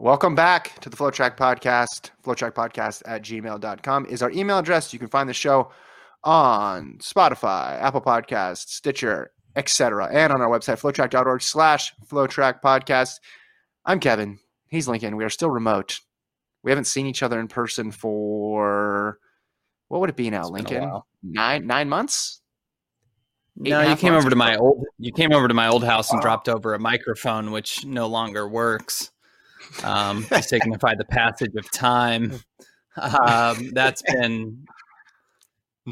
Welcome back to the FloTrack Podcast. FloTrackPodcast at gmail.com is our email address. You can find the show on Spotify, Apple Podcasts, Stitcher, etc. And on our website, flotrack.org slash flotrack podcast. I'm Kevin. He's Lincoln. We are still remote. We haven't seen each other in person for what would it be now, It's Lincoln? Nine nine months? Eight No, you came over to my old you came over to my old house and Wow. dropped over a microphone which no longer works. Um, to signify the passage of time. Um, that's been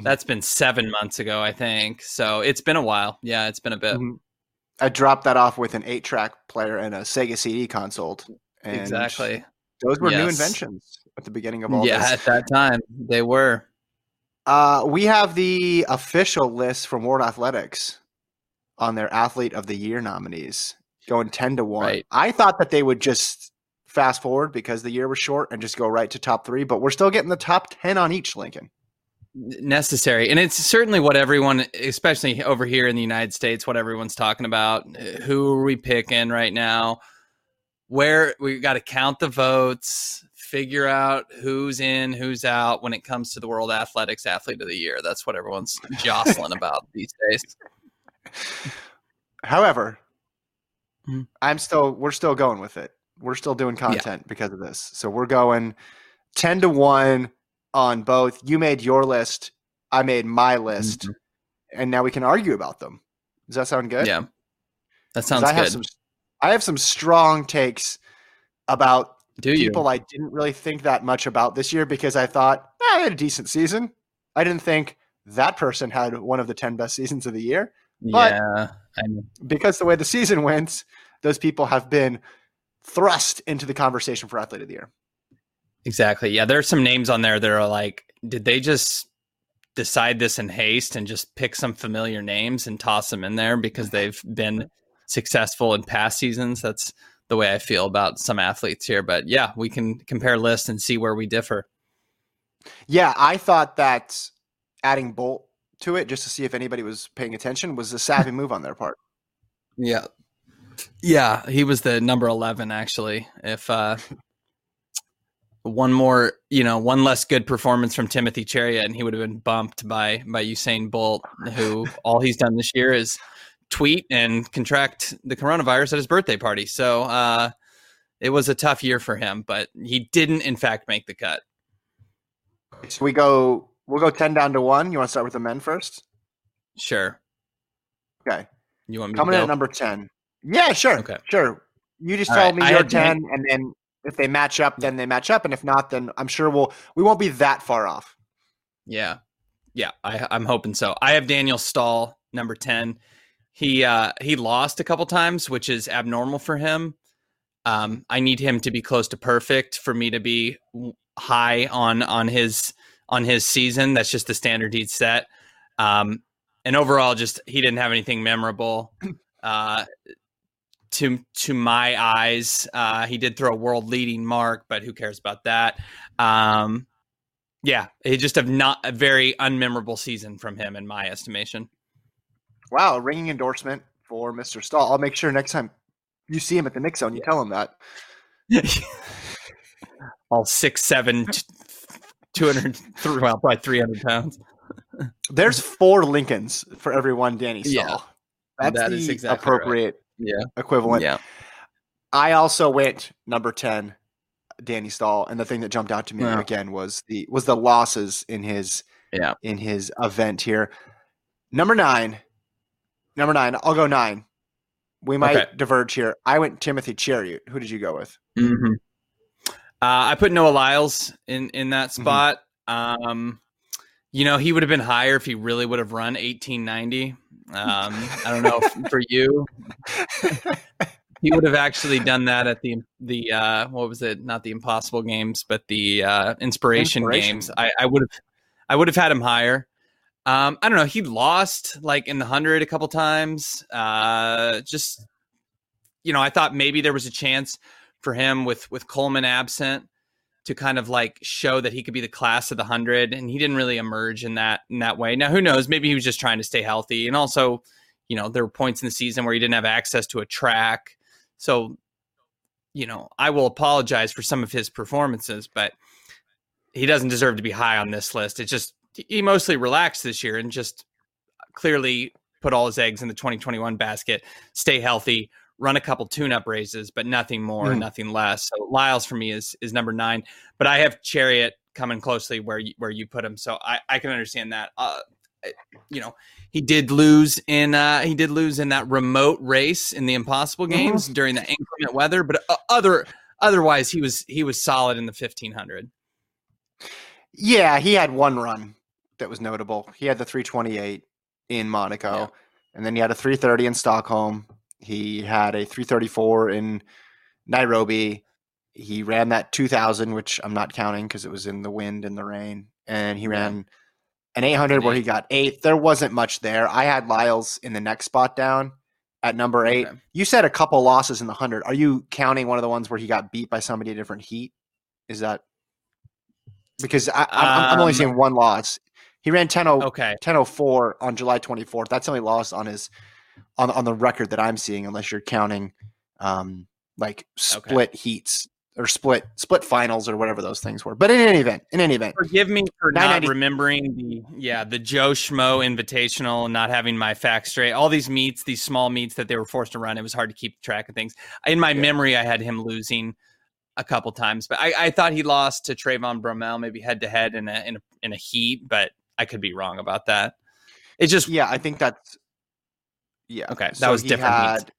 that's been seven months ago, I think. So it's been a while. Yeah, it's been a bit. Mhm. I dropped that off with an eight track player and a Sega CD console. Exactly. Those were new inventions at the beginning of all Yeah, this. at that time they were. Uh, we have the official list from World Athletics on their Athlete of the Year nominees going 10 to 1. Right. I thought that they would just fast forward because the year was short and just go right to top three, but we're still getting the top 10 on each, Lincoln. necessary and it's certainly what everyone especially over here in the united states what everyone's talking about who are we picking right now where we got to count the votes figure out who's in who's out when it comes to the world athletics athlete of the year that's what everyone's jostling about these days However, Mhm. I'm still, we're still going with it. We're still doing content because of this. So we're going 10 to 1 on both. You made your list, I made my list, Mhm. and now we can argue about them. Does that sound good? yeah That sounds I have good some I have some strong takes about do you people I didn't really think that much about this year because I thought "Ah, they had a decent season. I didn't think that person had one of the 10 best seasons of the year but- yeah because the way the season went, those people have been thrust into the conversation for athlete of the year. Exactly. Yeah, there's some names on there that are like, did they just decide this in haste and just pick some familiar names and toss them in there because they've been successful in past seasons? That's the way I feel about some athletes here. But yeah, we can compare lists and see where we differ. Yeah, I thought that adding Bolt to it just to see if anybody was paying attention was a savvy move on their part. Yeah. Yeah, he was the number 11 actually. If uh one more, you know, one less good performance from Timothy Cheruiyot and he would have been bumped by by Usain Bolt who all he's done this year is tweet and contract the coronavirus at his birthday party. So, uh it was a tough year for him, but he didn't in fact make the cut. So we go we'll go 10 down to 1. You want to start with the men first? Sure. Okay. You want me Coming to in at number 10. Yeah, sure. Okay. Sure. You just All tell right, me your had 10 and then if they match up then they match up and if not then I'm sure we'll we won't be that far off. Yeah. Yeah, I, I'm hoping so. I have Daniel Stahl, number 10. He uh he lost a couple times, which is abnormal for him. Um I need him to be close to perfect for me to be high on on his on his season. That's just the standard he'd set. Um and overall just he didn't have anything memorable. Uh to to my eyes. Uh, he did throw a world leading mark, but who cares about that? Um, yeah, he just have not a very unmemorable season from him in my estimation. Wow, ringing endorsement for Mr. Stahl. I'll make sure next time you see him at the Knick Zone, you tell him that. All six, seven, two hundred, well, probably three hundred pounds. There's four Lincolns for every one Danny Stahl. Yeah, That's that the is exactly right. Yeah, equivalent. yeah, I also went number ten, Danny Stahl, and the thing that jumped out to me Yeah. again was the was the losses in his yeah. in his event here. Number nine, number nine. I'll go nine. We might Okay. diverge here. I went Timothy Cheruiyot. Who did you go with? hmm Uh, I put Noah Lyles in in that Mm-hmm. spot. Um, you know, he would have been higher if he really would have run eighteen ninety. Um, I don't know for you. He would have actually done that at the the uh, what was it? Not the Impossible Games, but the uh, Inspiration, Inspiration. Games. I, I would have I would have had him higher. Um, I don't know. He lost like in the hundred a couple times. Uh, just you know, I thought maybe there was a chance for him with with Coleman absent to kind of like show that he could be the class of the hundred, and he didn't really emerge in that in that way. Now, who knows? Maybe he was just trying to stay healthy, and also, you know, there were points in the season where he didn't have access to a track, so you know, I will apologize for some of his performances, but he doesn't deserve to be high on this list. It's just he mostly relaxed this year and just clearly put all his eggs in the 2021 basket. Stay healthy, run a couple tune-up races, but nothing more, Mm. nothing less. So Lyles for me is is number nine, but I have Cheruiyot coming closely where you, where you put him, so I I can understand that. Uh, you know, he did lose in uh he did lose in that remote race in the Impossible Games during the inclement weather, but uh, other otherwise he was he was solid in the 1500. Yeah, he had one run that was notable. He had the 328 in Monaco, Yeah. and then he had a 330 in Stockholm. He had a 334 in Nairobi. He ran that 2000, which I'm not counting because it was in the wind and the rain. And he ran an 800 where he got eighth. There wasn't much there. I had Lyles in the next spot down at number eight. Okay. You said a couple losses in the 100. Are you counting one of the ones where he got beat by somebody a different heat? Is that because I, I'm, I'm only Um, seeing one loss. He ran 10 Okay. 1004 on July 24th. That's the only loss on his on on the record that I'm seeing, unless you're counting um like split heats or split split finals or whatever those things were. But in any event, in any event, Forgive me for not remembering the yeah the Joe Schmo Invitational and not having my facts straight. All these meets, these small meets that they were forced to run, it was hard to keep track of things. In my Yeah. memory, I had him losing a couple times, but I, I thought he lost to Trayvon Bromell, maybe head to head in a in a in a heat, but I could be wrong about that. It just yeah, I think that's yeah. Okay, that So was different had-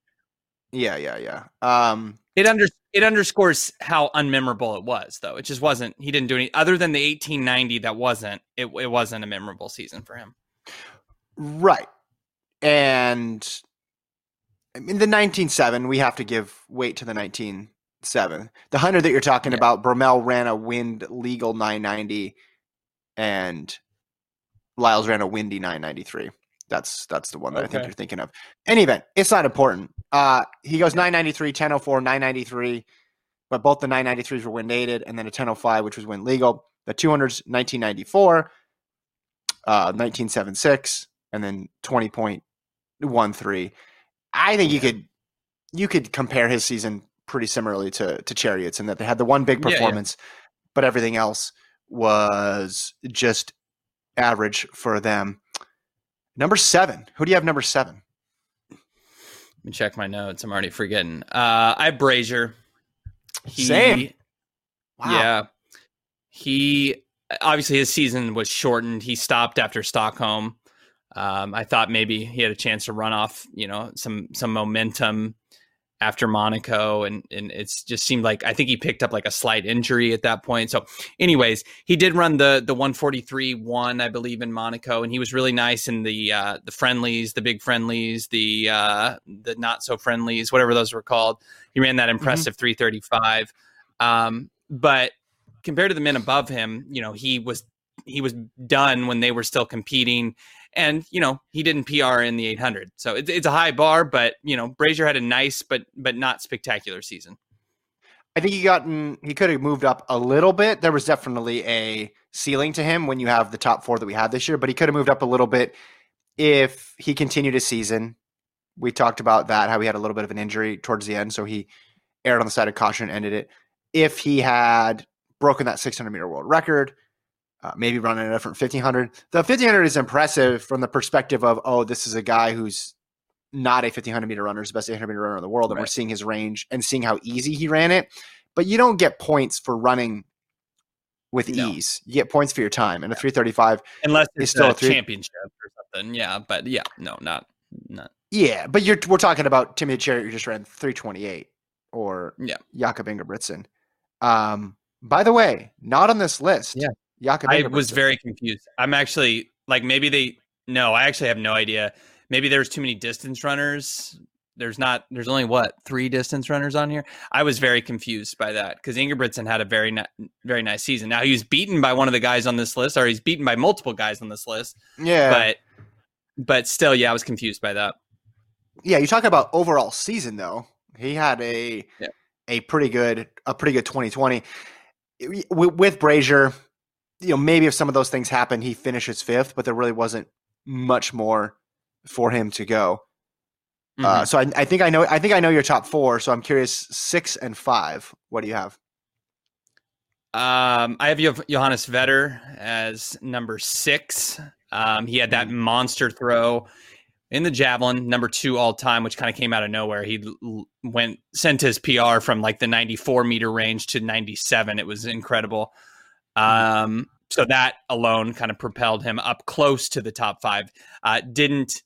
Yeah, yeah, yeah. Um it under it underscores how unmemorable it was, though. It just wasn't. He didn't do any other than the 1890. That wasn't it. It wasn't a memorable season for him. Right. And I mean, the 197, we have to give weight to the 197. The 100 that you're talking Yeah. about, Bromell ran a wind legal 990 and Lyles ran a windy 993. That's that's the one that I think you're thinking of. Any event, it's not important. Uh, he goes 993, 1004, 993, but both the 993s were wind aided, and then a 1005, which was wind legal. The 200s, 1994, uh, 1976, and then 20.13. I think you could you could compare his season pretty similarly to to Cheruiyot's in that they had the one big Yeah, yeah. performance, but everything else was just average for them. Number seven. Who do you have number seven? Let me check my notes. I'm already forgetting. Uh, I have Brazier. He, Same. Wow. Yeah. He obviously his season was shortened. He stopped after Stockholm. Um, I thought maybe he had a chance to run off, you know, some some momentum after Monaco, and and it's just seemed like I think he picked up like a slight injury at that point. So, anyways, he did run the the 143 one, I believe, in Monaco, and he was really nice in the uh, the friendlies, the big friendlies, the uh, the not so friendlies, whatever those were called. He ran that impressive 335. Um, but compared to the men above him, you know, he was he was done when they were still competing. And you know he didn't PR in the 800, so it's, it's a high bar. But you know Brazier had a nice but but not spectacular season. I think he gotten he could have moved up a little bit. There was definitely a ceiling to him when you have the top four that we had this year, but he could have moved up a little bit if he continued his season. We talked about that, how he had a little bit of an injury towards the end, so he aired on the side of caution and ended it. If he had broken that 600 meter world record, uh, maybe running a different 1500. The 1500 is impressive from the perspective of, oh, this is a guy who's not a 1500 meter runner, he's the best 800 meter runner in the world, and Right. we're seeing his range and seeing how easy he ran it. But you don't get points for running with No. ease. You get points for your time, and a 335. Unless it's still a a three- championship or something. Yeah, but yeah, no, not not. Yeah, but you're we're talking about Timothy Cheruiyot who just ran 328 or Yeah. Jakob Ingebrigtsen. Um, by the way, not on this list. Yeah. Jakob I was very confused. I'm actually like maybe they no, I actually have no idea. Maybe there's too many distance runners. There's not. There's only what three distance runners on here. I was very confused by that because Ingebrigtsen had a very ni- very nice season. Now he was beaten by one of the guys on this list, or he's beaten by multiple guys on this list. yeah. But but still, yeah, I was confused by that. Yeah, you talk about overall season though. He had a Yeah. a pretty good a pretty good 2020 with, with Brazier. You know, maybe if some of those things happen, he finishes fifth, but there really wasn't much more for him to go. Uh, Mhm. so I, I think I know I think I know your top four. So I'm curious, six and five. What do you have? Um, I have Johannes Vetter as number six. Um, he had that monster throw in the javelin, number two all time, which kind of came out of nowhere. He went sent his PR from like the 94 meter range to 97. It was incredible. Um, so that alone kind of propelled him up close to the top five. Uh, didn't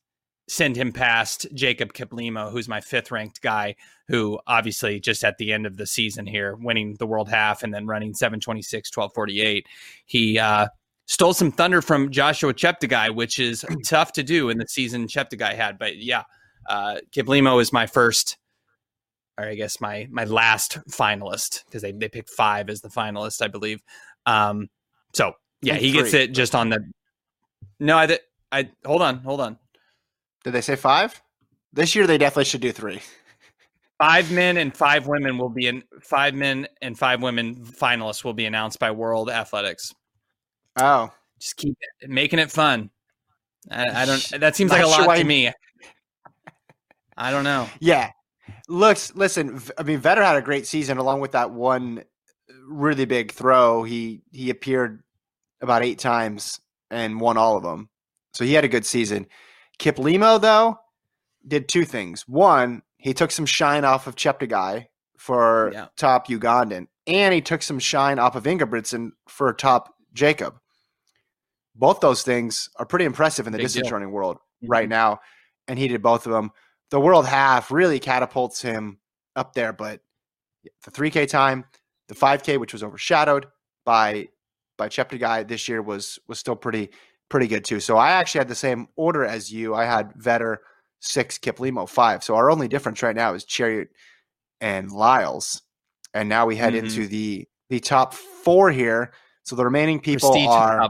send him past Jacob Kiplimo, who's my fifth ranked guy, who obviously just at the end of the season here, winning the world half and then running 726, 1248. He uh, stole some thunder from Joshua Cheptegei, which is tough to do in the season Cheptegei had. But yeah, uh, Kiplimo is my first, or I guess my my last finalist because they, they picked five as the finalist, I believe. Um, so yeah, he gets it just on the. No, I, I hold on, hold on. Did they say five? This year they definitely should do three. Five men and five women will be in five men and five women finalists will be announced by World Athletics. Oh, Just keep it, making it fun. I, I don't. That seems like a sure lot to me. I don't know. yeah. Looks. Listen. I mean, Vetter had a great season along with that one really big throw. He he appeared about eight times and won all of them. So he had a good season. Kiplimo though did two things. One, he took some shine off of Cheptegei for Yeah. top Ugandan, and he took some shine off of Ingebrigtsen for top Jacob. Both those things are pretty impressive in the Big distance deal. running world Mhm. right now, and he did both of them. The world half really catapults him up there, but the 3K time, the 5K, which was overshadowed by by Cheptegei this year, was was still pretty pretty good too. So I actually had the same order as you. I had Vetter six, Kiplimo five. So our only difference right now is Cheruiyot and Lyles, and now we head Mhm. into the the top four here. So the remaining people Prestige are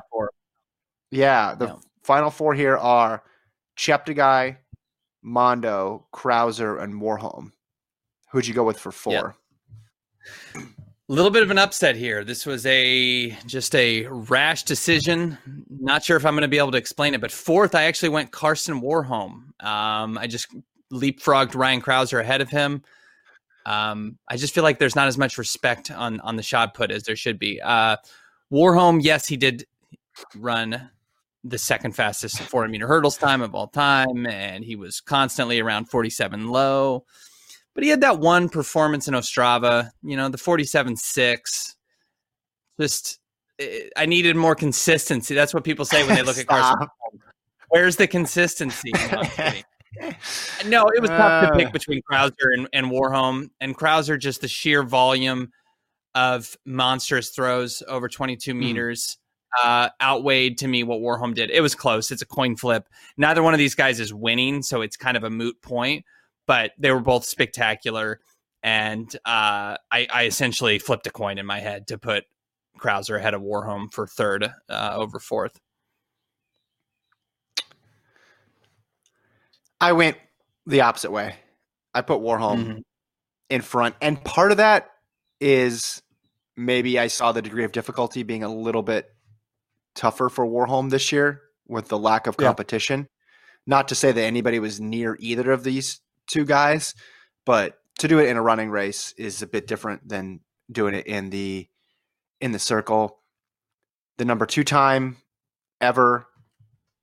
yeah, the Yeah. final four here are Cheptegei, Mondo, Crouser, and Warholm. Who'd you go with for four? A little bit of an upset here. This was a just a rash decision. Not sure if I'm going to be able to explain it, but fourth, I actually went Karsten Warholm. Um, I just leapfrogged Ryan Crouser ahead of him. Um, I just feel like there's not as much respect on on the shot put as there should be. Uh, Warholm, yes, he did run the second fastest 400 meter hurdles time of all time, and he was constantly around 47 low. But he had that one performance in Ostrava, you know, the 47 6. Just, I needed more consistency. That's what people say when they look at Karsten. Where's the consistency? No, No, it was tough to Uh. pick between Crouser and, and Warholm. And Crouser, just the sheer volume of monstrous throws over 22 meters uh, outweighed to me what Warholm did. It was close. It's a coin flip. Neither one of these guys is winning, so it's kind of a moot point. But they were both spectacular, and uh, I, I essentially flipped a coin in my head to put Crouser ahead of Warholm for third uh, over fourth. I went the opposite way. I put Warholm mm-hmm. in front, and part of that is maybe I saw the degree of difficulty being a little bit tougher for Warholm this year with the lack of competition. Yeah. Not to say that anybody was near either of these two guys, but to do it in a running race is a bit different than doing it in the in the circle. The number two time ever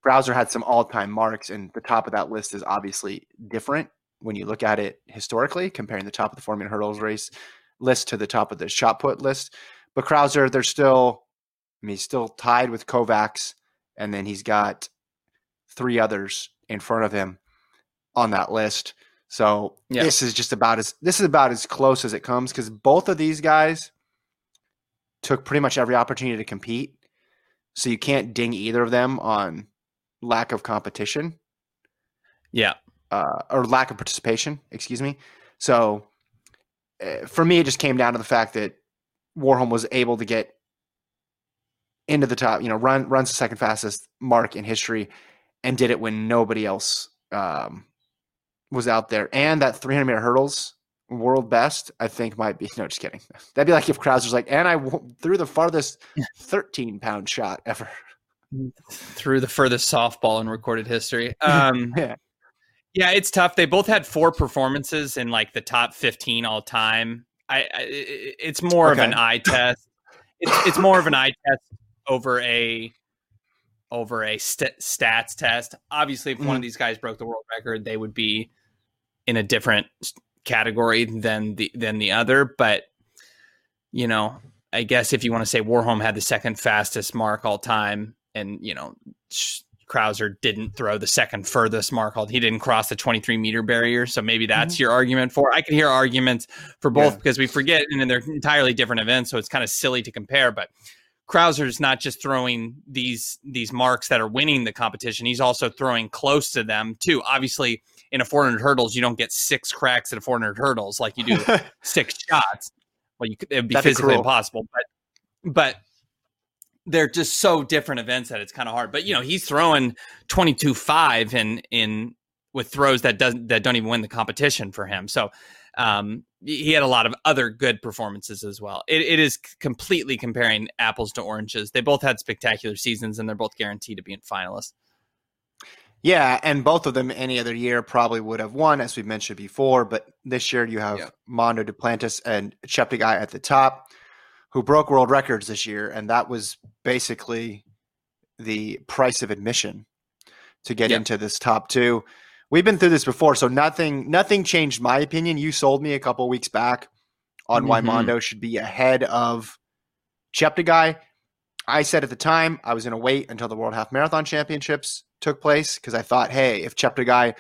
Crouser had some all-time marks, and the top of that list is obviously different when you look at it historically, comparing the top of the four hurdles race list to the top of the shot put list. But Crouser, they're still, I mean, he's still tied with Kovacs, and then he's got three others in front of him on that list. So yeah. this is just about as this is about as close as it comes because both of these guys took pretty much every opportunity to compete. So you can't ding either of them on lack of competition. Yeah. Uh, or lack of participation, excuse me. So uh, for me, it just came down to the fact that Warholm was able to get into the top, you know, run runs the second fastest mark in history, and did it when nobody else um, was out there. And that 300 meter hurdles world best, I think might be no, just kidding. That'd be like if Crouser's like, and I threw the farthest 13 pound shot ever Threw the furthest softball in recorded history. Um, yeah. yeah, it's tough. They both had four performances in like the top 15 all time. I, I it's more okay. of an eye test. It's, it's more of an eye test over a over a st- stats test. Obviously, if mm. one of mm-hmm. these guys broke the world record, they would be in a different category than the than the other. But you know, I guess if you want to say Warholm had the second fastest mark all time, and you know Crouser didn't throw the second furthest mark. He didn't cross the 23 meter barrier. So maybe that's mm-hmm. your argument for. I can hear arguments for both yeah. because we forget, and they're entirely different events. So it's kind of silly to compare. But Crouser is not just throwing these these marks that are winning the competition. He's also throwing close to them too. Obviously, in a 400 hurdles, you don't get six cracks at a 400 hurdles like you do six shots. Well, you could, it would be That'd physically be impossible. But but they're just so different events that it's kind of hard. But you know, he's throwing 22-5 in in with throws that doesn't that don't even win the competition for him. So um, he had a lot of other good performances as well. It, it is completely comparing apples to oranges. They both had spectacular seasons, and they're both guaranteed to be in finalists. Yeah, and both of them any other year probably would have won, as we mentioned before. But this year you have yeah. Mondo Duplantis and Cheptegei at the top who broke world records this year, and that was basically the price of admission to get yep. into this top two. We've been through this before, so nothing nothing changed my opinion. You sold me a couple weeks back on mm-hmm. why Mondo should be ahead of Cheptegei. I said at the time I was going to wait until the World Half Marathon Championships took place because I thought, hey, if Cheptegei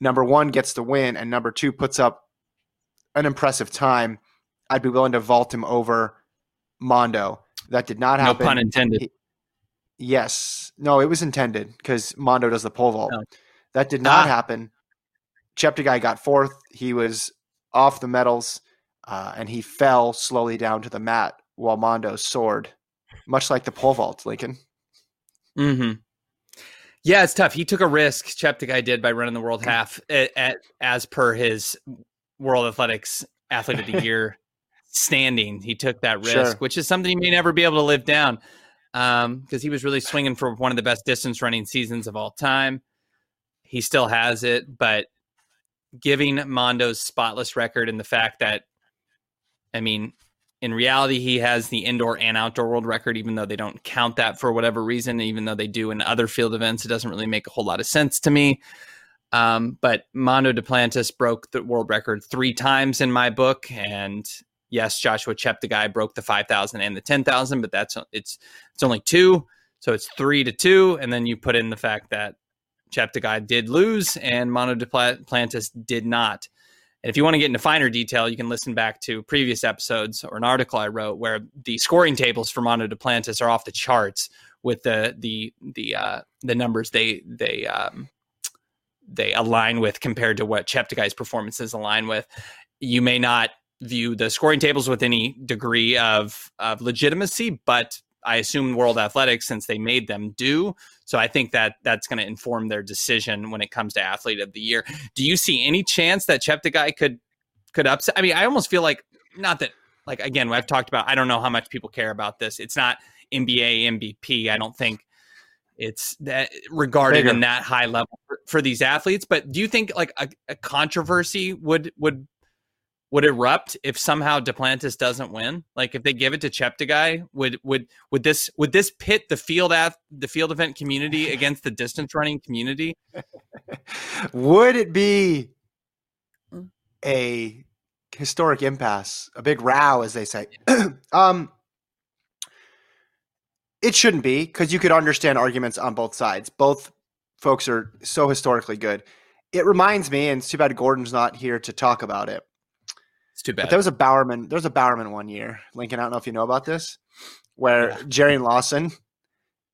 number one gets the win and number two puts up an impressive time, I'd be willing to vault him over Mondo. That did not happen. No pun intended. He, yes. No, it was intended because Mondo does the pole vault. No. That did not ah. happen. Cheptegei got fourth. He was off the medals uh, and he fell slowly down to the mat while Mondo soared, much like the pole vault, Lincoln. hmm Yeah, it's tough. He took a risk. Cheptegei did by running the world half at, at, as per his World Athletics Athlete of the Year standing. He took that risk, sure. which is something he may never be able to live down because um, he was really swinging for one of the best distance running seasons of all time. He still has it, but giving Mondo's spotless record and the fact that, I mean, in reality, he has the indoor and outdoor world record, even though they don't count that for whatever reason, even though they do in other field events. It doesn't really make a whole lot of sense to me. Um, but Mondo Duplantis broke the world record three times in my book, and yes, Joshua Cheptegei broke the 5,000 and the 10,000, but that's it's it's only two, so it's three to two, and then you put in the fact that Cheptegei did lose and Mondo Duplantis did not. And if you want to get into finer detail, you can listen back to previous episodes or an article I wrote where the scoring tables for Mondo Duplantis are off the charts with the the the uh, the numbers they they um, they align with compared to what Cheptegei's performances align with. You may not view the scoring tables with any degree of of legitimacy, but I assume World Athletics, since they made them, do. So I think that that's going to inform their decision when it comes to Athlete of the Year. Do you see any chance that Cheptegei could could upset? I mean, I almost feel like not that like again, I've talked about. I don't know how much people care about this. It's not NBA MVP. I don't think it's that regarded Bigger. in that high level for, for, these athletes. But do you think like a, a controversy would would would erupt if somehow Duplantis doesn't win? Like if they give it to Cheptegei, would would would this would this pit the field ath- the field event community against the distance running community? would it be a historic impasse, a big row, as they say? um, it shouldn't be because you could understand arguments on both sides. Both folks are so historically good. It reminds me, and it's too bad Gordon's not here to talk about it it's too bad. But there was a Bowerman. There was a Bowerman one year. Lincoln, I don't know if you know about this, where yeah. Jarrion Lawson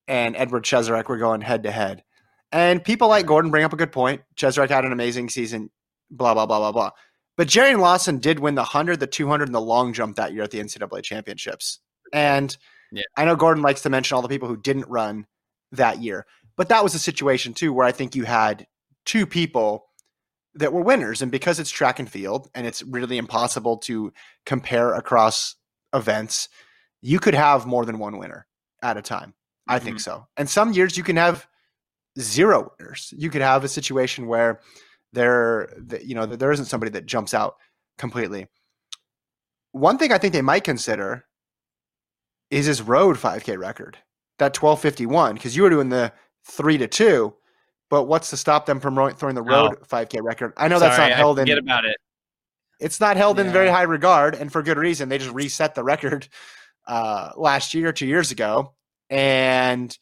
and Edward Cheserek were going head to head. And people like Gordon bring up a good point. Cheserek had an amazing season, blah, blah, blah, blah, blah. But Jarrion Lawson did win the 100, the 200, and the long jump that year at the NCAA championships. And yeah. I know Gordon likes to mention all the people who didn't run that year. But that was a situation, too, where I think you had two people that were winners. And because it's track and field and it's really impossible to compare across events, you could have more than one winner at a time. I mm-hmm. think so. And some years you can have zero winners. You could have a situation where there, you know, there isn't somebody that jumps out completely. One thing I think they might consider is his road 5K record, that 1251, because you were doing the three to two but what's to stop them from throwing the road oh. 5K record? I know that's not held in. about it. It's not held yeah. in very high regard, and for good reason. They just reset the record uh, last year, two years ago, and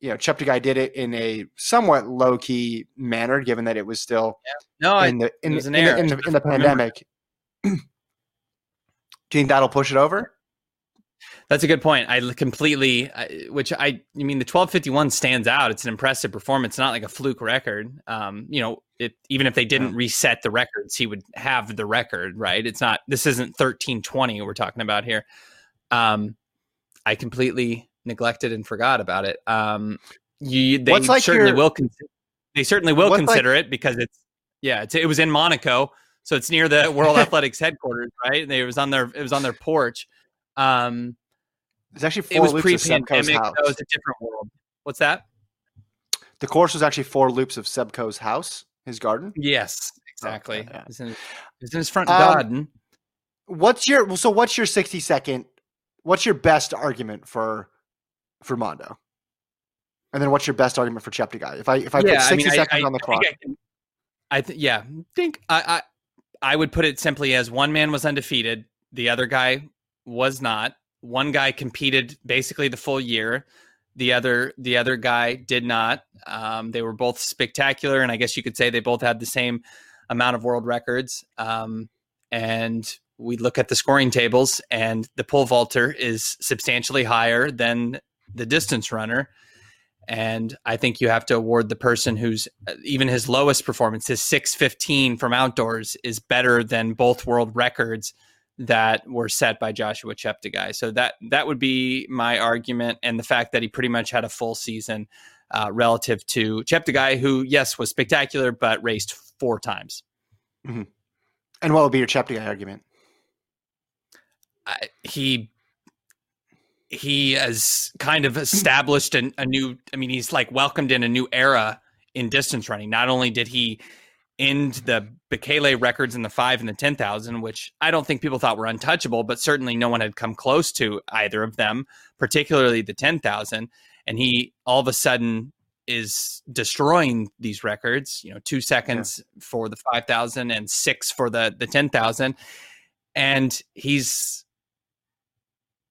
you know, Cheptegei did it in a somewhat low key manner, given that it was still yeah. no, in the in, in, in, the, in the pandemic. Do you think that'll push it over? That's a good point. I completely, which I, I mean, the 1251 stands out. It's an impressive performance, not like a fluke record. Um, you know, it, even if they didn't reset the records, he would have the record, right? It's not, this isn't 1320 we're talking about here. Um, I completely neglected and forgot about it. Um, you, they like certainly your, will, con- they certainly will consider like, it because it's, yeah, it's, it was in Monaco. So it's near the World Athletics headquarters, right? It was on their, it was on their porch. Um, it's actually four it was loops of Seb Coe's house. That was a different world. What's that? The course was actually four loops of Seb Coe's house, his garden. Yes, exactly. Okay, yeah. it's, in, it's in his front um, garden. What's your so? What's your sixty second? What's your best argument for for Mondo? And then what's your best argument for Cheptegei? If I if I yeah, put sixty I mean, seconds I, on the I clock, can, I th- yeah, think I, I I would put it simply as one man was undefeated, the other guy was not one guy competed basically the full year. The other the other guy did not. Um, they were both spectacular, and I guess you could say they both had the same amount of world records. Um, and we look at the scoring tables, and the pole vaulter is substantially higher than the distance runner. And I think you have to award the person who's even his lowest performance, his 615 from outdoors, is better than both world records that were set by Joshua Cheptegei. So that that would be my argument, and the fact that he pretty much had a full season uh, relative to Cheptegei, who yes was spectacular, but raced four times. Mm-hmm. And what would be your Cheptegei argument? Uh, he he has kind of established a, a new. I mean, he's like welcomed in a new era in distance running. Not only did he end the Bekele records in the five and the 10,000, which I don't think people thought were untouchable, but certainly no one had come close to either of them, particularly the 10,000. And he all of a sudden is destroying these records, you know, two seconds yeah. for the 5,000 and six for the, the 10,000. And he's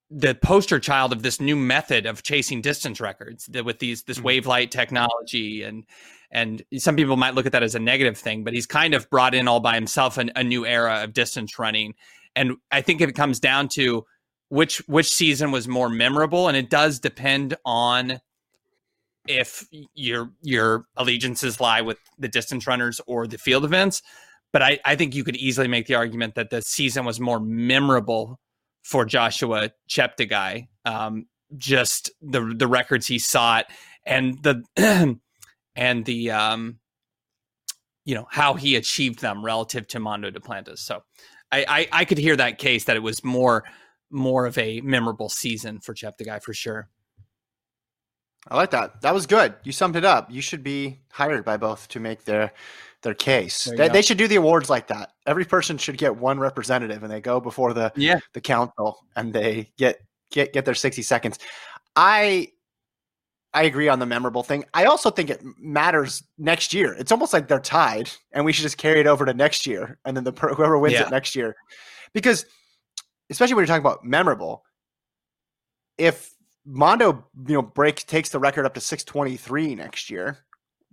the poster child of this new method of chasing distance records with these this mm-hmm. Wavelight technology and and some people might look at that as a negative thing but he's kind of brought in all by himself an, a new era of distance running and i think it comes down to which which season was more memorable and it does depend on if your your allegiances lie with the distance runners or the field events but I, I think you could easily make the argument that the season was more memorable for Joshua Cheptegei. Um, just the the records he sought and the and the um, you know how he achieved them relative to Mondo Duplantis. So I, I, I could hear that case that it was more more of a memorable season for Cheptegei for sure. I like that. That was good. You summed it up. You should be hired by both to make their their case. They, they, should do the awards like that. Every person should get one representative, and they go before the yeah. the council, and they get get get their sixty seconds. I I agree on the memorable thing. I also think it matters next year. It's almost like they're tied, and we should just carry it over to next year, and then the whoever wins yeah. it next year, because especially when you're talking about memorable, if Mondo you know break takes the record up to 623 next year,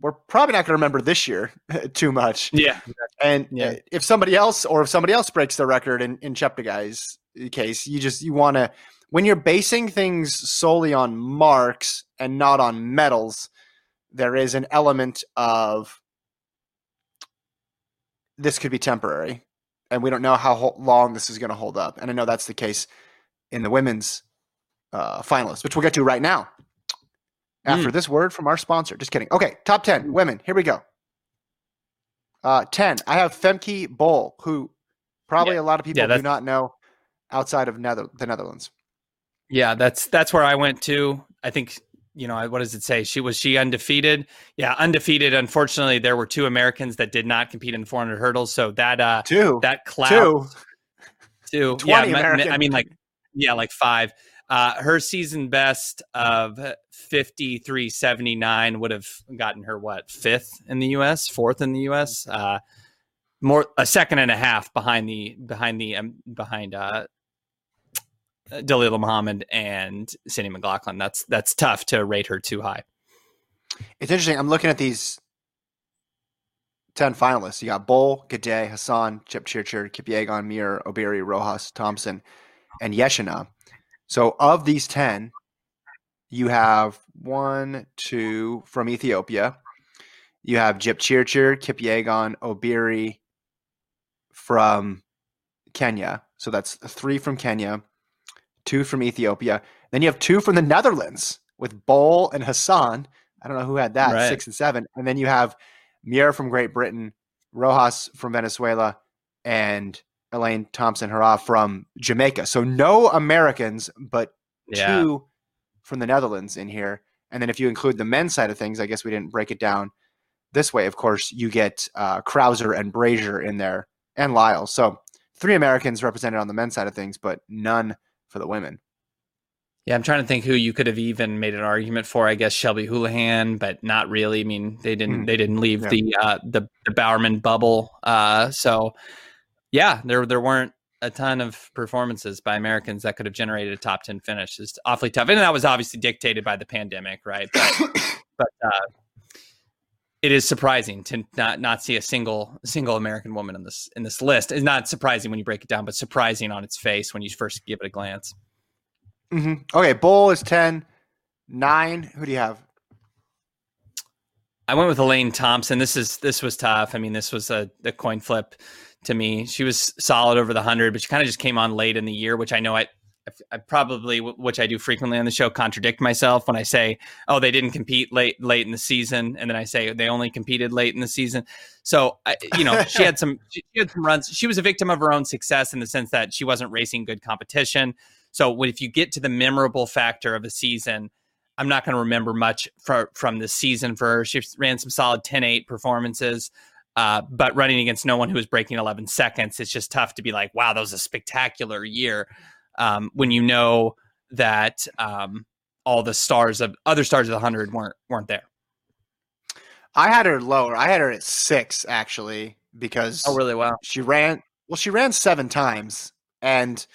we're probably not going to remember this year too much. Yeah, and yeah. If somebody else or if somebody else breaks the record in in Cheptegei's case, you just you want to when you're basing things solely on marks and not on medals, there is an element of this could be temporary, and we don't know how long this is going to hold up. And I know that's the case in the women's uh, finalists, which we'll get to right now. After mm. this word from our sponsor. Just kidding. Okay, top 10 women. Here we go. Uh, 10. I have Femke Bol, who probably yeah. a lot of people yeah, do not know outside of Nether- the Netherlands. Yeah, that's that's where I went to. I think you know what does it say? She was she undefeated. Yeah, undefeated. Unfortunately, there were two Americans that did not compete in the 400 hurdles. So that uh two that cloud two two 20 yeah, American. I mean like yeah like five. Uh, her season best of 53.79 would have gotten her what fifth in the U.S., fourth in the U.S. Uh, more a second and a half behind the behind the um, behind uh, Dalilah Muhammad and Sydney McLaughlin. That's that's tough to rate her too high. It's interesting. I'm looking at these ten finalists. You got Bol, Gidey, Hassan, Chip Jepchirchir, Kipyegon, Muir, Obiri, Rojas, Thompson, and Yeshaneh. So of these ten, you have one, two from Ethiopia. You have Jepchirchir, Kipyegon, Obiri from Kenya. So that's three from Kenya two from Ethiopia. Then you have two from the Netherlands with Bol and Hassan. I don't know who had that, right. six and seven. And then you have Muir from Great Britain, Rojas from Venezuela, and Elaine Thompson Herah from Jamaica. So no Americans, but yeah. two from the Netherlands in here. And then if you include the men's side of things, I guess we didn't break it down this way. Of course, you get uh, Crouser and Brazier in there and Lyle. So three Americans represented on the men's side of things, but none for the women. Yeah, I'm trying to think who you could have even made an argument for. I guess Shelby Houlihan, but not really. I mean, they didn't mm. they didn't leave yeah. the, uh, the the Bowerman bubble. Uh, so yeah, there there weren't a ton of performances by Americans that could have generated a top ten finish. It's awfully tough, and that was obviously dictated by the pandemic, right? But, but uh, it is surprising to not not see a single single American woman in this in this list. It's not surprising when you break it down, but surprising on its face when you first give it a glance. Mm-hmm. Okay, Bol is 10. Nine. Who do you have? I went with Elaine Thompson. This is this was tough. I mean, this was a, a coin flip to me. She was solid over the hundred, but she kind of just came on late in the year, which I know I I probably, which I do frequently on the show, contradict myself when I say, "Oh, they didn't compete late late in the season," and then I say they only competed late in the season. So, I, you know, she had some she had some runs. She was a victim of her own success in the sense that she wasn't racing good competition. So, if you get to the memorable factor of a season, I'm not going to remember much for, from the season for her. She ran some solid 10-8 performances. Uh, but running against no one who was breaking 11 seconds, it's just tough to be like, wow, that was a spectacular year um, when you know that um, all the stars of other stars of the hundred weren't weren't there. I had her lower. I had her at six actually because oh really well she ran well she ran seven times and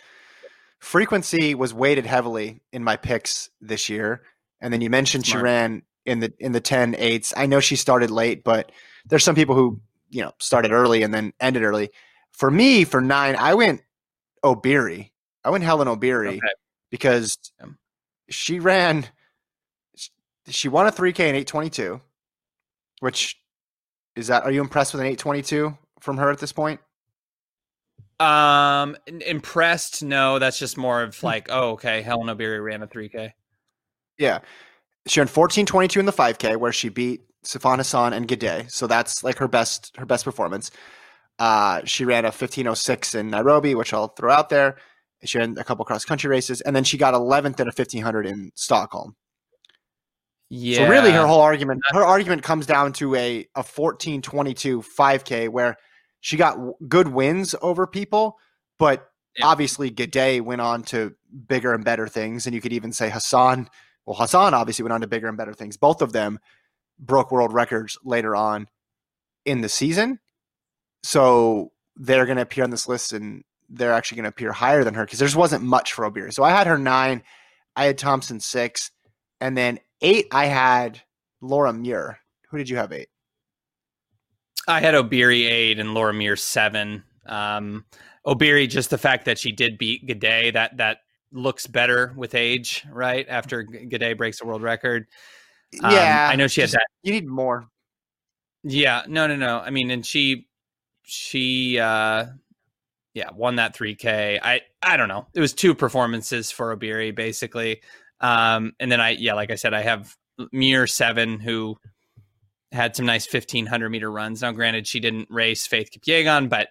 frequency was weighted heavily in my picks this year. And then you mentioned Smart. she ran in the in the 10 eights. I know she started late, but there's some people who you know started early and then ended early. For me, for nine, I went Obiri I went Helen Obiri okay. because she ran. She won a 3K in 822, which is that. Are you impressed with an 822 from her at this point? Um, impressed? No, that's just more of Hmm. like, oh, okay, Helen Obiri ran a 3K. Yeah. She ran 1422 in the 5K where she beat Sifan Hassan and Gidey. So that's like her best her best performance. Uh, she ran a 1506 in Nairobi, which I'll throw out there. She ran a couple cross country races, and then she got 11th in a 1500 in Stockholm. Yeah. So really, her whole argument her argument comes down to a a 1422 5K where she got good wins over people, but Yeah. obviously Gidey went on to bigger and better things, and you could even say Hassan. Well, Hassan obviously went on to bigger and better things. Both of them broke world records later on in the season, so they're going to appear on this list, and they're actually going to appear higher than her because there wasn't much for Obiri. So I had her nine, I had Thompson six, and then eight I had Laura Muir. Who did you have eight? I had Obiri eight and Laura Muir seven. Um, Obiri, just the fact that she did beat Gidey, that that looks better with age, right? After G- Gidey breaks the world record. Um, yeah, I know she had that. You need more. Yeah, no, no, no. I mean, and she, she, uh, yeah, won that 3K. I, I don't know. It was two performances for Obiri, basically. Um, and then I, yeah, like I said, I have Muir seven, who had some nice 1500 meter runs. Now, granted, she didn't race Faith Kipyegon, but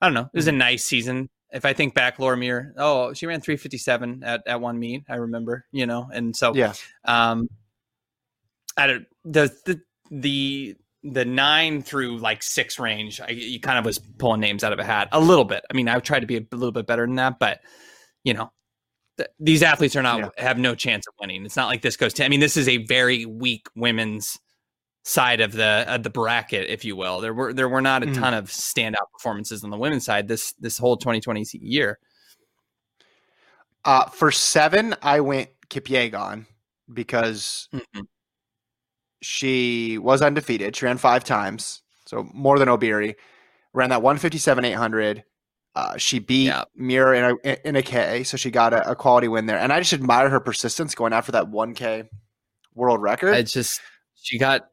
I don't know. It was a nice season. If I think back, Laura Muir, oh, she ran 357 at, at one meet. I remember, you know, and so, Yeah, um, I don't the the the the nine through like six range. I you kind of was pulling names out of a hat a little bit. I mean, I tried to be a little bit better than that, but you know, th- these athletes are not Yeah. have no chance of winning. It's not like this goes to. I mean, this is a very weak women's side of the of the bracket, if you will. There were there were not a Mhm. ton of standout performances on the women's side this this whole 2020 year. uh, for seven I went Kipyegon because Mhm. She was undefeated. She ran five times, so more than Obiri. Ran that 157 800. Uh, she beat Yeah. Muir in a in a K, so she got a, a quality win there. And I just admire her persistence going after that 1K world record. I just she got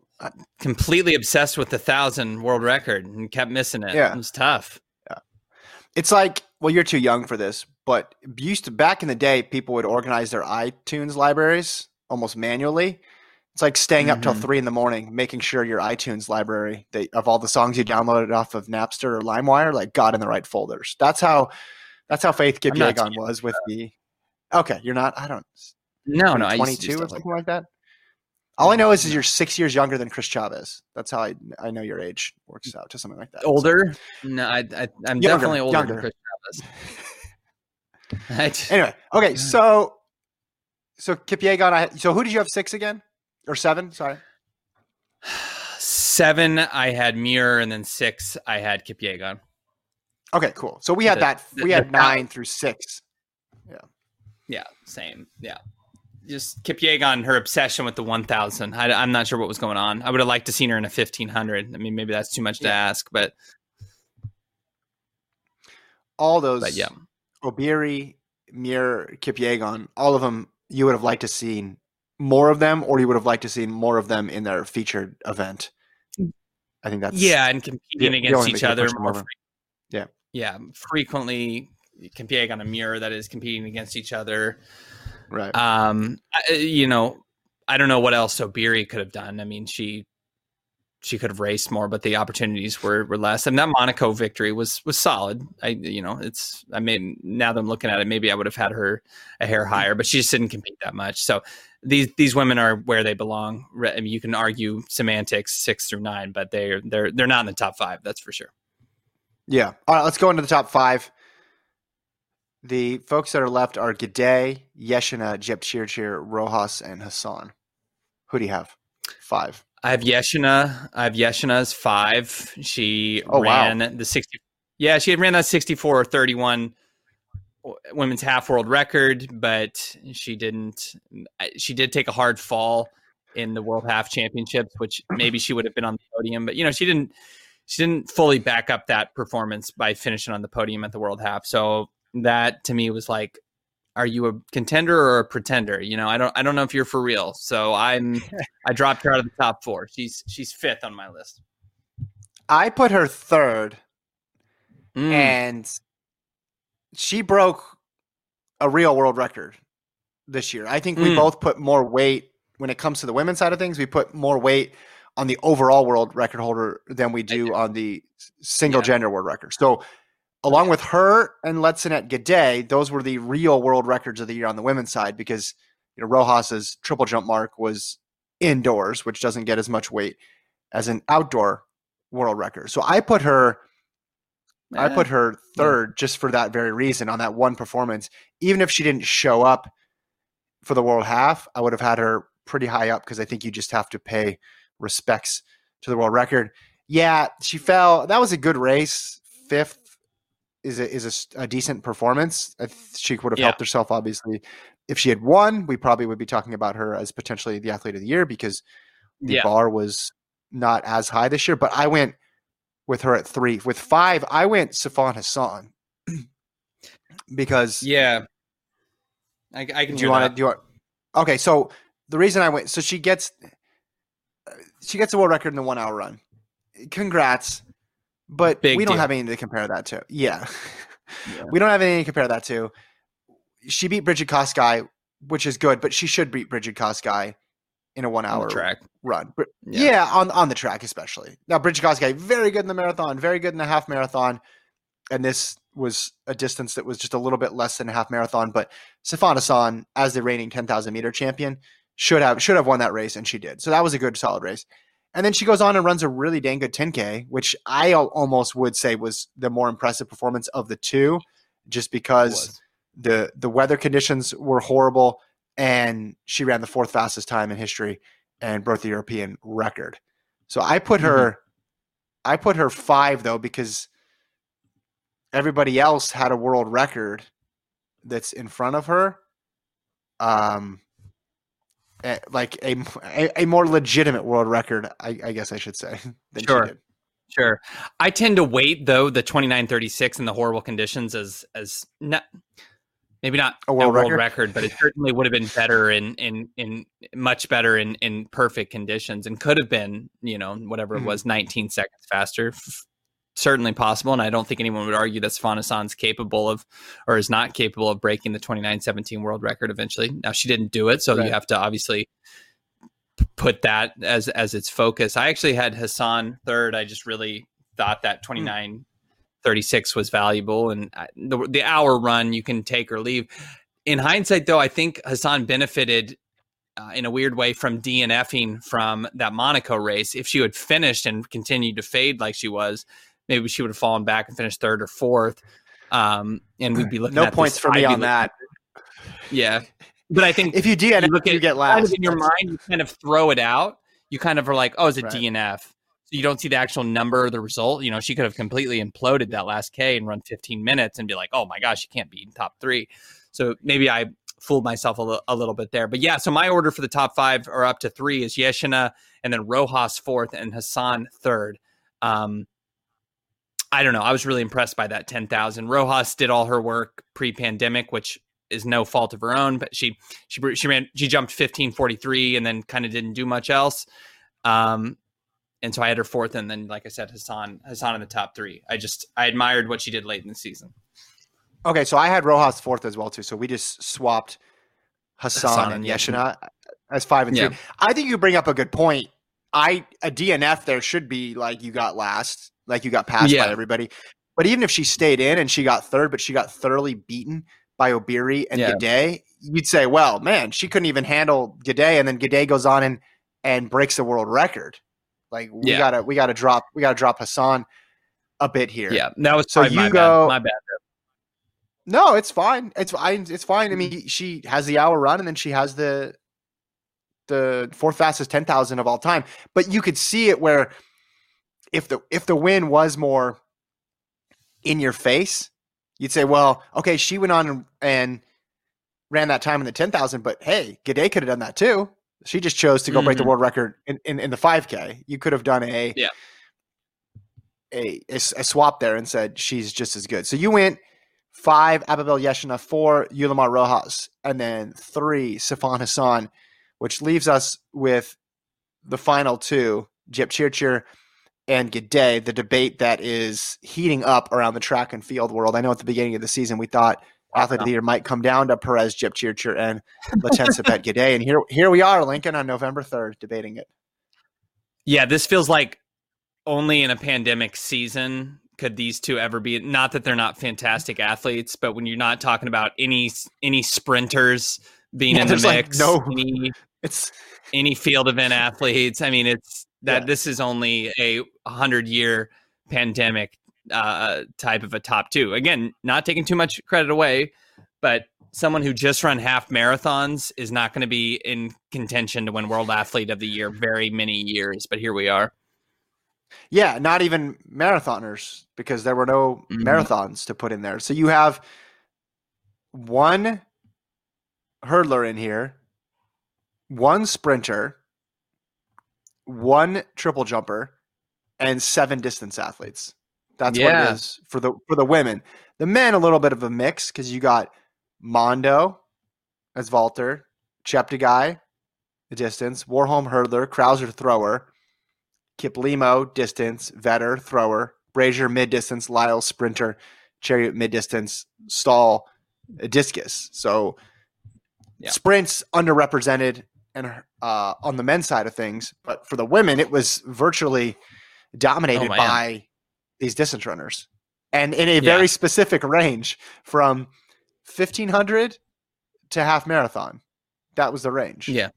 completely obsessed with the thousand world record and kept missing it. Yeah. It was tough. Yeah. It's like, well, you're too young for this, but used to back in the day, people would organize their iTunes libraries almost manually. It's like staying up till Mhm. three in the morning, making sure your iTunes library that, of all the songs you downloaded off of Napster or LimeWire, like got in the right folders. That's how. That's how Faith Kipyegon was with the. Okay, you're not. I don't. No, no, I used twenty-two or stuff like something like that. All I know is, is you're six years younger than Chris Chavez. That's how I I know your age works out to something like that. So- older. No, I, I I'm Younger, definitely older younger. than Chris Chavez. Anyway, okay, so so Kipyegon. I so who did you have six again or seven? Sorry. Seven, I had Muir, and then six, I had Kipyegon. Okay, cool. So we had The- that. the- We had nine through six. Yeah, Yeah. same. Yeah. Just Kipyegon, her obsession with the 1000. I, I'm not sure what was going on. I would have liked to seen her in a 1500. I mean, maybe that's too much to ask, but, All those. but yeah. Obiri, Muir, Kipyegon. All of them. You would have liked to seen more of them, or you would have liked to see more of them in their featured event. I think that's yeah, and competing the against only each other more. fre- Yeah. yeah, frequently compete on a mirror that is competing against each other. right. Um, I- you know, I don't know what else Obiri could have done. I mean, she she could have raced more, but the opportunities were were less. And that Monaco victory was was solid. I you know, it's I mean now that I'm looking at it, maybe I would have had her a hair mm-hmm. higher, but she just didn't compete that much. So these these women are where they belong. I mean, you can argue semantics six through nine, but they're they're they're not in the top five. That's for sure. Yeah. All right, let's go into the top five. The folks that are left are Gidey, Yeshaneh, Jepchirchir, Rojas, and Hassan. Who do you have? Five. I have Yeshaneh. I have Yeshaneh's five. She Oh, wow. ran the 60. Yeah, she had ran that 64 or 31 women's half world record, but she didn't. She did take a hard fall in the world half championships, which maybe she would have been on the podium, but you know, she didn't. She didn't fully back up that performance by finishing on the podium at the world half. So that to me was like, are you a contender or a pretender? You know, I don't I don't know if you're for real. So I'm I dropped her out of the top four. She's she's fifth on my list. I put her third Mm. and she broke a real world record this year. I think we Mm. both put more weight when it comes to the women's side of things. We put more weight on the overall world record holder than we do on the single Yeah. gender world record. So, along with her and Letesenbet Gidey, those were the real world records of the year on the women's side because you know Rojas's triple jump mark was indoors, which doesn't get as much weight as an outdoor world record. So I put her I put her third just for that very reason on that one performance. Even if she didn't show up for the world half, I would have had her pretty high up because I think you just have to pay respects to the world record. Yeah, she fell. That was a good race. Fifth is a, is a a, decent performance. She would have Yeah. helped herself obviously. If she had won, we probably would be talking about her as potentially the athlete of the year because the Yeah. bar was not as high this year. But I went with her at three. With five, I went Sifan Hassan because Yeah. I, I can do you want to do you want, okay so the reason i went so she gets uh, she gets a world record in the one hour run congrats but Big we don't deal. have anything to compare that to yeah Yeah. we don't have anything to compare that to she beat Brigid Kosgei which is good but she should beat Brigid Kosgei in a one hour track. run Br- Yeah. yeah. on on the track especially now Brigid Kosgei very good in the marathon very good in the half marathon and this was a distance that was just a little bit less than a half marathon. But Sifan Hassan, as the reigning 10,000 meter champion, should have should have won that race, and she did. So that was a good, solid race. And then she goes on and runs a really dang good 10K, which I almost would say was the more impressive performance of the two, just because the the weather conditions were horrible, and she ran the fourth fastest time in history and broke the European record. So I put her, I put her five though because everybody else had a world record that's in front of her. Um, like a, a, a more legitimate world record, I, I guess I should say. Than Sure. She did. Sure. I tend to weight though the 2936 and the horrible conditions as as not maybe not A world record? record, but it certainly would have been better in in in much better in in perfect conditions and could have been, you know, whatever Mhm. it was 19 seconds faster. Certainly possible, and I don't think anyone would argue that Sifan Hassan's capable of, or is not capable of breaking the 2917 world record eventually. Now she didn't do it, so Right. you have to obviously put that as as its focus. I actually had Hassan third. I just really thought that 29 36 was valuable and I- the the hour run you can take or leave. In hindsight though, I think Hassan benefited uh, in a weird way from DNFing from that Monaco race. If she had finished and continued to fade like she was, maybe she would have fallen back and finished third or fourth. Um, and we'd be looking No at points for me on that. Yeah. But I think If you DNF, you look at you get kind of in your mind, you kind of throw it out. You kind of are like, oh, is it Right. DNF. So you don't see the actual number or the result. You know, she could have completely imploded that last K and run 15 minutes and be like, oh my gosh, she can't be in top three. So maybe I fooled myself a, little bit there. But yeah, so my order for the top five or up to three is Yeshaneh and then Rojas fourth and Hassan third. Um, I don't know. I was really impressed by that 10,000. Rojas did all her work pre-pandemic, which is no fault of her own, but she she she ran she jumped 1543 and then kind of didn't do much else. Um and so I had her fourth and then like I said Hassan Hassan in the top 3. I just I admired what she did late in the season. Okay, so I had Rojas fourth as well too. So we just swapped Hassan, Hassan and Yeshaneh as five and Yeah. three. I think you bring up a good point. I a DNF there should be like you got last, like you got passed Yeah. by everybody. But even if she stayed in and she got third, but she got thoroughly beaten by Obiri and Yeah. Gidey, you'd say, well, man, she couldn't even handle Gidey, and then Gidey goes on and and breaks the world record. Like we Yeah. gotta we gotta drop we gotta drop Hassan a bit here. Yeah, that was So you my go- bad. My bad. No, it's fine. It's fine. It's fine. I mean, she has the hour run, and then she has the the fourth fastest ten thousand of all time. But you could see it where if the if the win was more in your face, you'd say, well, okay, she went on and, ran that time in the ten thousand, but hey, Gidey could have done that too. She just chose to go break the Mhm. world record in, in, in the five k. You could have done a Yeah. a a swap there and said she's just as good. So you went five Ababel Yeshaneh, four Yulimar Rojas, and then three Sifan Hassan, which leaves us with the final two, Jepchirchir and Gidey, the debate that is heating up around the track and field world. I know at the beginning of the season we thought athlete year might come down to Peres Jepchirchir and Letesenbet Gidey, and here here we are, Lincoln, on November third, debating it. Yeah, this feels like only in a pandemic season could these two ever be. Not that they're not fantastic athletes, but when you're not talking about any any sprinters being Yeah, in the there's, like, mix, no- any It's any field event athletes. I mean, it's that Yeah. this is only a hundred year pandemic uh, type of a top two. Again, not taking too much credit away, but someone who just run half marathons is not going to be in contention to win World Athlete of the Year very many years. But here we are. yeah, not even marathoners because there were no Mhm. marathons to put in there. So you have one hurdler in here, one sprinter, one triple jumper, and seven distance athletes. That's what it is for the for the women. The men a little bit of a mix because you got Mondo as Valter, Cheptegei, the distance, Warholm hurdler, Crouser thrower, Kiplimo distance, Vetter thrower, Brazier mid distance, Lyle sprinter, Cheruiyot mid distance, Ståhl discus. So Yeah. sprints underrepresented and uh, on the men's side of things, but for the women, it was virtually dominated Oh, by these distance runners, and in a very specific range from fifteen hundred to half marathon. That was the range. Yeah.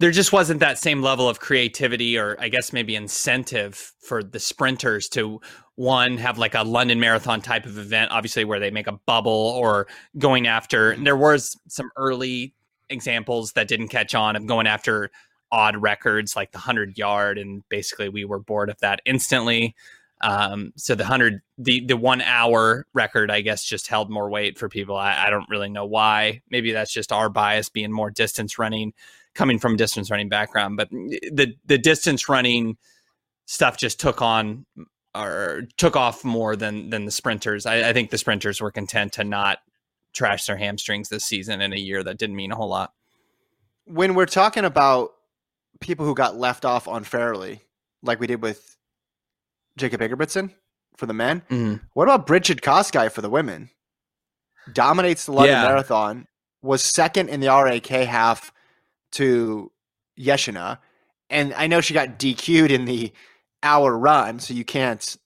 There just wasn't that same level of creativity or I guess maybe incentive for the sprinters to one have like a London marathon type of event obviously where they make a bubble or going after and there was some early examples that didn't catch on of going after odd records like the 100 yard and basically we were bored of that instantly. Um, so the 100 the the 1 hour record I guess just held more weight for people. I, I don't really know why. Maybe that's just our bias being more distance running coming from distance running background, but the the distance running stuff just took on or took off more than than the sprinters. I, I think the sprinters were content to not trash their hamstrings this season in a year that didn't mean a whole lot. When we're talking about people who got left off unfairly, like we did with Jakob Ingebrigtsen for the men, Mhm. what about Brigid Kosgei for the women? Dominates the London Yeah. Marathon, was second in the RAK half to Yeshina, and I know she got DQ'd in the hour run, so you can't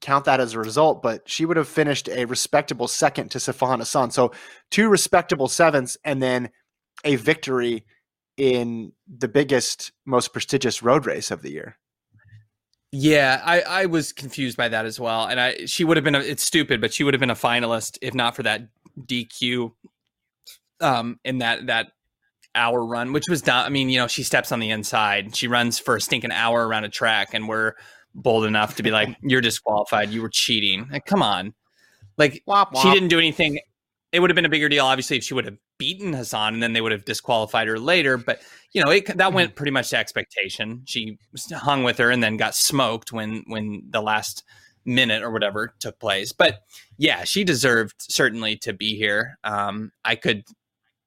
count that as a result, but she would have finished a respectable second to Sifan Hassan. So two respectable sevens and then a victory in the biggest, most prestigious road race of the year. Yeah, I, I was confused by that as well, and I she would have been a, it's stupid, but she would have been a finalist if not for that DQ, um, in that that hour run, which was done. I mean, you know, she steps on the inside, she runs for a stinking hour around a track, and we're bold enough to be like, "You're disqualified. You were cheating." Like, come on, like Womp she didn't do anything. It would have been a bigger deal, obviously, if she would have beaten Hassan, and then they would have disqualified her later. But you know, it, that went pretty much to expectation. She hung with her and then got smoked when when the last minute or whatever took place. But yeah, she deserved certainly to be here. Um, I could,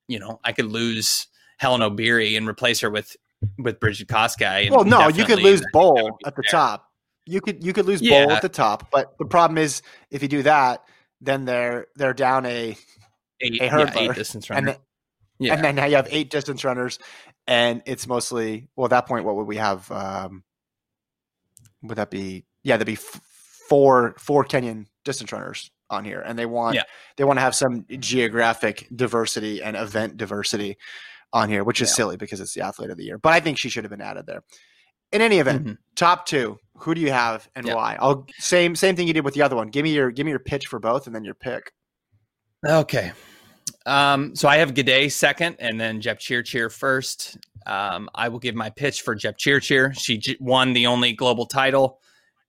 you know, I could lose Helen Obiri and replace her with with Brigid Kosgei. Well, no, you could lose that- that Bol at the fair. top. You could you could lose Bol at the top, but the problem is if you do that, then they're they're down a Eight, a yeah, eight distance and runner. then, yeah. and then now you have eight distance runners, and it's mostly well at that point. What would we have? Um, would that be? Yeah, there'd be f- four four Kenyan distance runners on here, and they want Yeah. they want to have some geographic diversity and event diversity on here, which is Yeah. silly because it's the athlete of the year. But I think she should have been added there. In any event, Mhm. top two. Who do you have and Yeah. why? I'll same same thing you did with the other one. Give me your give me your pitch for both, and then your pick. Okay. Um, so I have Gade second, and then Jepchirchir first. Um, I will give my pitch for Jepchirchir. She j- won the only global title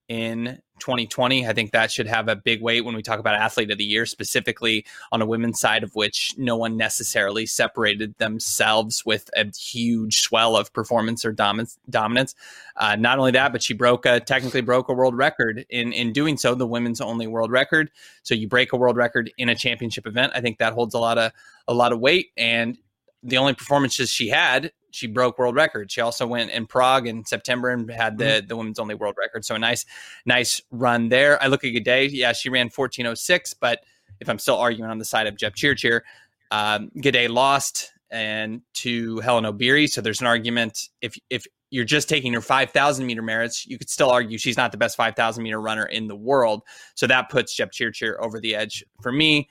in 2020. I think that should have a big weight when we talk about athlete of the year, specifically on a women's side, of which no one necessarily separated themselves with a huge swell of performance or dominance. dominance. Uh, not only that, but she broke a technically broke a world record in in doing so, the women's only world record. So you break a world record in a championship event. I think that holds a lot of a lot of weight. And the only performances she had, she broke world records. She also went in Prague in September and had the Mm-hmm. the women's only world record. So a nice nice run there. I look at Gidey. Yeah, she ran 1406, but if I'm still arguing on the side of Jepchirchir, um, Gidey lost and to Helen Obiri. So there's an argument if if you're just taking her 5,000 meter merits, you could still argue she's not the best 5,000 meter runner in the world. So that puts Jepchirchir over the edge for me.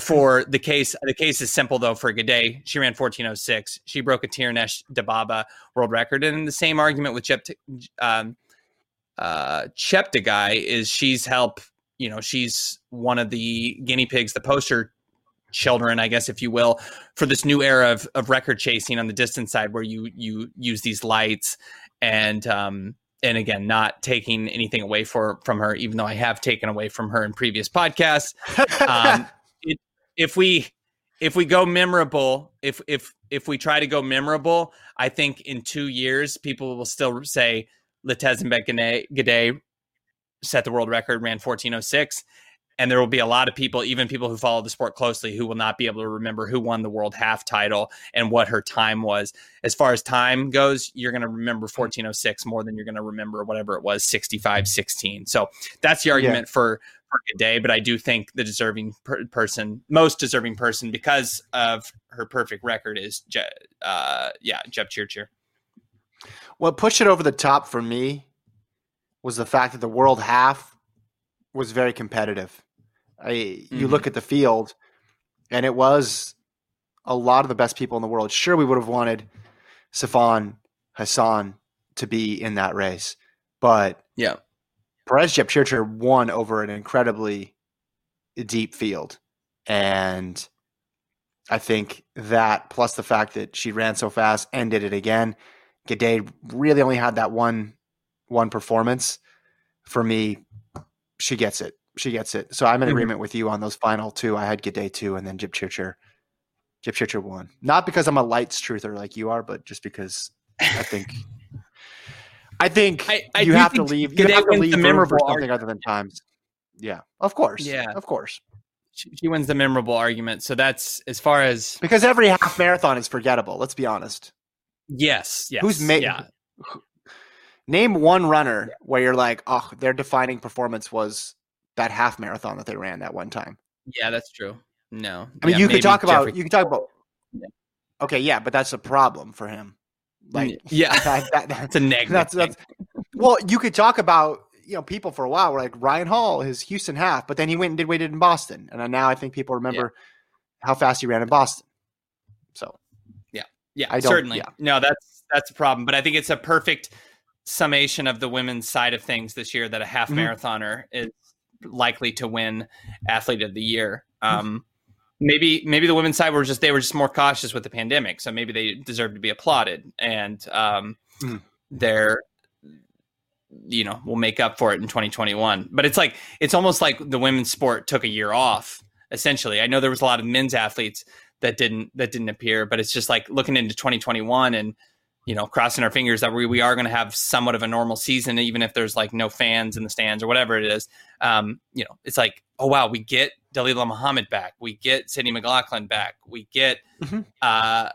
For the case, the case is simple though. For Gidey, she ran 1406. She broke a Tirunesh Dibaba world record, and in the same argument with Jep, um, uh, Cheptegei is she's help. You know, she's one of the guinea pigs, the poster children, I guess, if you will, for this new era of, of record chasing on the distance side, where you you use these lights and um, and again, not taking anything away for from her, even though I have taken away from her in previous podcasts. Um, if we if we go memorable, if if if we try to go memorable, I think in two years people will still say Letesenbet Gidey set the world record, ran 1406. And there will be a lot of people, even people who follow the sport closely, who will not be able to remember who won the world half title and what her time was. As far as time goes, you're going to remember mm. 1406 more than you're going to remember whatever it was, 65 16. So that's the argument for for a day. But I do think the deserving per- person, most deserving person, because of her perfect record, is Je- uh, yeah, Jepchirchir. What pushed it over the top for me was the fact that the world half was very competitive. I, You Mhm. look at the field, and it was a lot of the best people in the world. Sure, we would have wanted Sifan Hassan to be in that race, but Yeah. Peres Jepchirchir won over an incredibly deep field. And I think that plus the fact that she ran so fast and did it again, Gidey really only had that one one performance. For me, she gets it. She gets it. So I'm in agreement with you on those final two. I had Gidey two and then Jepchirchir. Jip Chircher won. Not because I'm a lights truther like you are, but just because I think I think I- I you have to leave. You have to leave the room for something argument. other than times. Yeah, of course. Yeah. of course. She, she wins the memorable argument. So that's as far as Because every half marathon is forgettable. Let's be honest. yes, yes. Who's made? Yeah. Name one runner where you're like, oh, their defining performance was that half marathon that they ran that one time. Yeah, that's true. No. I mean, Yeah, you could talk about Jeffrey- you could talk about. Yeah. Okay, yeah, but that's a problem for him. Like, yeah, that, that, that, that's a negative. that's that's. Well, you could talk about you know people for a while were like Ryan Hall, his Houston half, but then he went and did what he did in Boston, and now I think people remember how fast he ran in Boston. So Yeah, yeah, I certainly. yeah. No, that's that's a problem. But I think it's a perfect summation of the women's side of things this year that a half Mhm. marathoner is likely to win athlete of the year. Um, maybe maybe the women's side were just they were just more cautious with the pandemic, so maybe they deserve to be applauded, and um, Mhm. they're you know will make up for it in 2021. But it's like it's almost like the women's sport took a year off. Essentially, I know there was a lot of men's athletes that didn't that didn't appear, but it's just like looking into 2021 and you know crossing our fingers that we, we are going to have somewhat of a normal season, even if there's like no fans in the stands or whatever it is. Um, you know, it's like oh wow, we get Dalilah Muhammad back, we get Sydney McLaughlin back, we get. Mhm. Uh,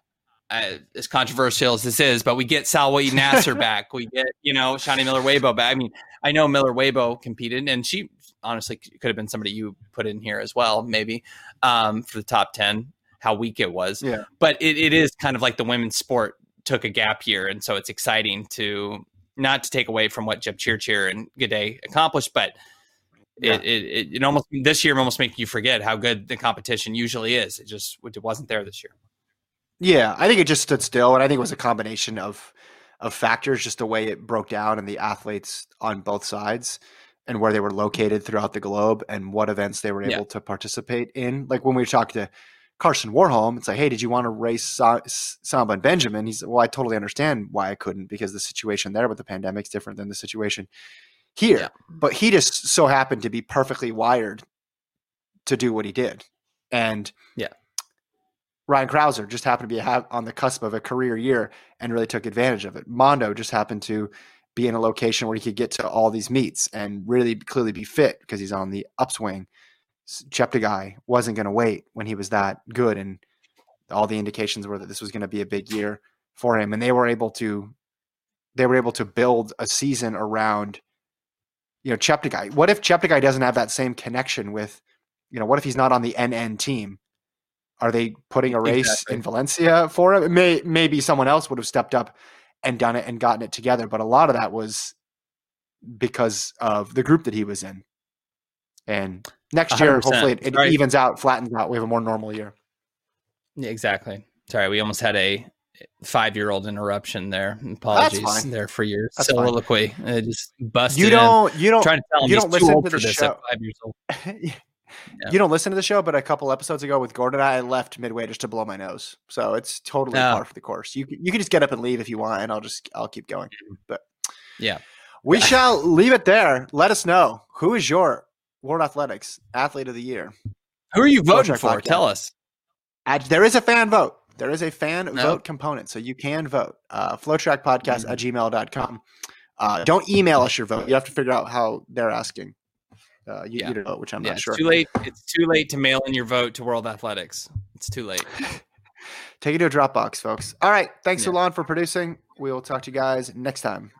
uh, as controversial as this is, but we get Salwa Naser back. We get, you know, Shaunae Miller-Uibo back. I mean, I know Miller Weibo competed, and she honestly could have been somebody you put in here as well, maybe um, for the top 10, how weak it was. Yeah. But it, it is kind of like the women's sport took a gap year. And so it's exciting to not to take away from what Jepchirchir and Gidey accomplished, but Yeah. it, it, it, almost this year almost making you forget how good the competition usually is. It just it wasn't there this year. Yeah, I think it just stood still, and I think it was a combination of of factors, just the way it broke down and the athletes on both sides, and where they were located throughout the globe, and what events they were Yeah. able to participate in. Like when we talked to Karsten Warholm, it's like, hey, did you want to race Sa- Samba and Benjamin? He said, well, I totally understand why I couldn't because the situation there with the pandemic is different than the situation here. Yeah. But he just so happened to be perfectly wired to do what he did, and Yeah. Ryan Crouser just happened to be on the cusp of a career year and really took advantage of it. Mondo just happened to be in a location where he could get to all these meets and really clearly be fit because he's on the upswing. Cheptegei wasn't going to wait when he was that good, and all the indications were that this was going to be a big year. for him, and they were able to they were able to build a season around you know Cheptegei. What if Cheptegei doesn't have that same connection with you know what if he's not on the NN team? Are they putting a race Exactly. in Valencia for him? It may maybe someone else would have stepped up and done it and gotten it together, but a lot of that was because of the group that he was in. And next year, 100%. hopefully, it, it evens out, flattens out. We have a more normal year. Exactly. Sorry, we almost had a five-year-old interruption there. Apologies fine. there for your That's fine. soliloquy. It just busted. You don't, you don't, trying to tell him you don't listen to the show. five years old. you don't listen to the show, but a couple episodes ago with Gordon, I left midway just to blow my nose. So it's totally Oh. par for the course. You can, you can just get up and leave if you want, and I'll just I'll keep going. Mm-hmm. But Yeah. we shall leave it there. Let us know who is your World Athletics Athlete of the Year. Who are you voting for? Podcast. Tell us. There is a fan vote. There is a fan No. vote component, so you can vote. Uh, flotrackpodcast at gmail.com. Uh, don't email us your vote. You have to figure out how they're asking uh, you, Yeah. you to vote, which I'm yeah, not sure. it's too late. It's too late to mail in your vote to World Athletics. It's too late. Take it to a Dropbox, folks. All right. Thanks, Yeah. Solon, for producing. We will talk to you guys next time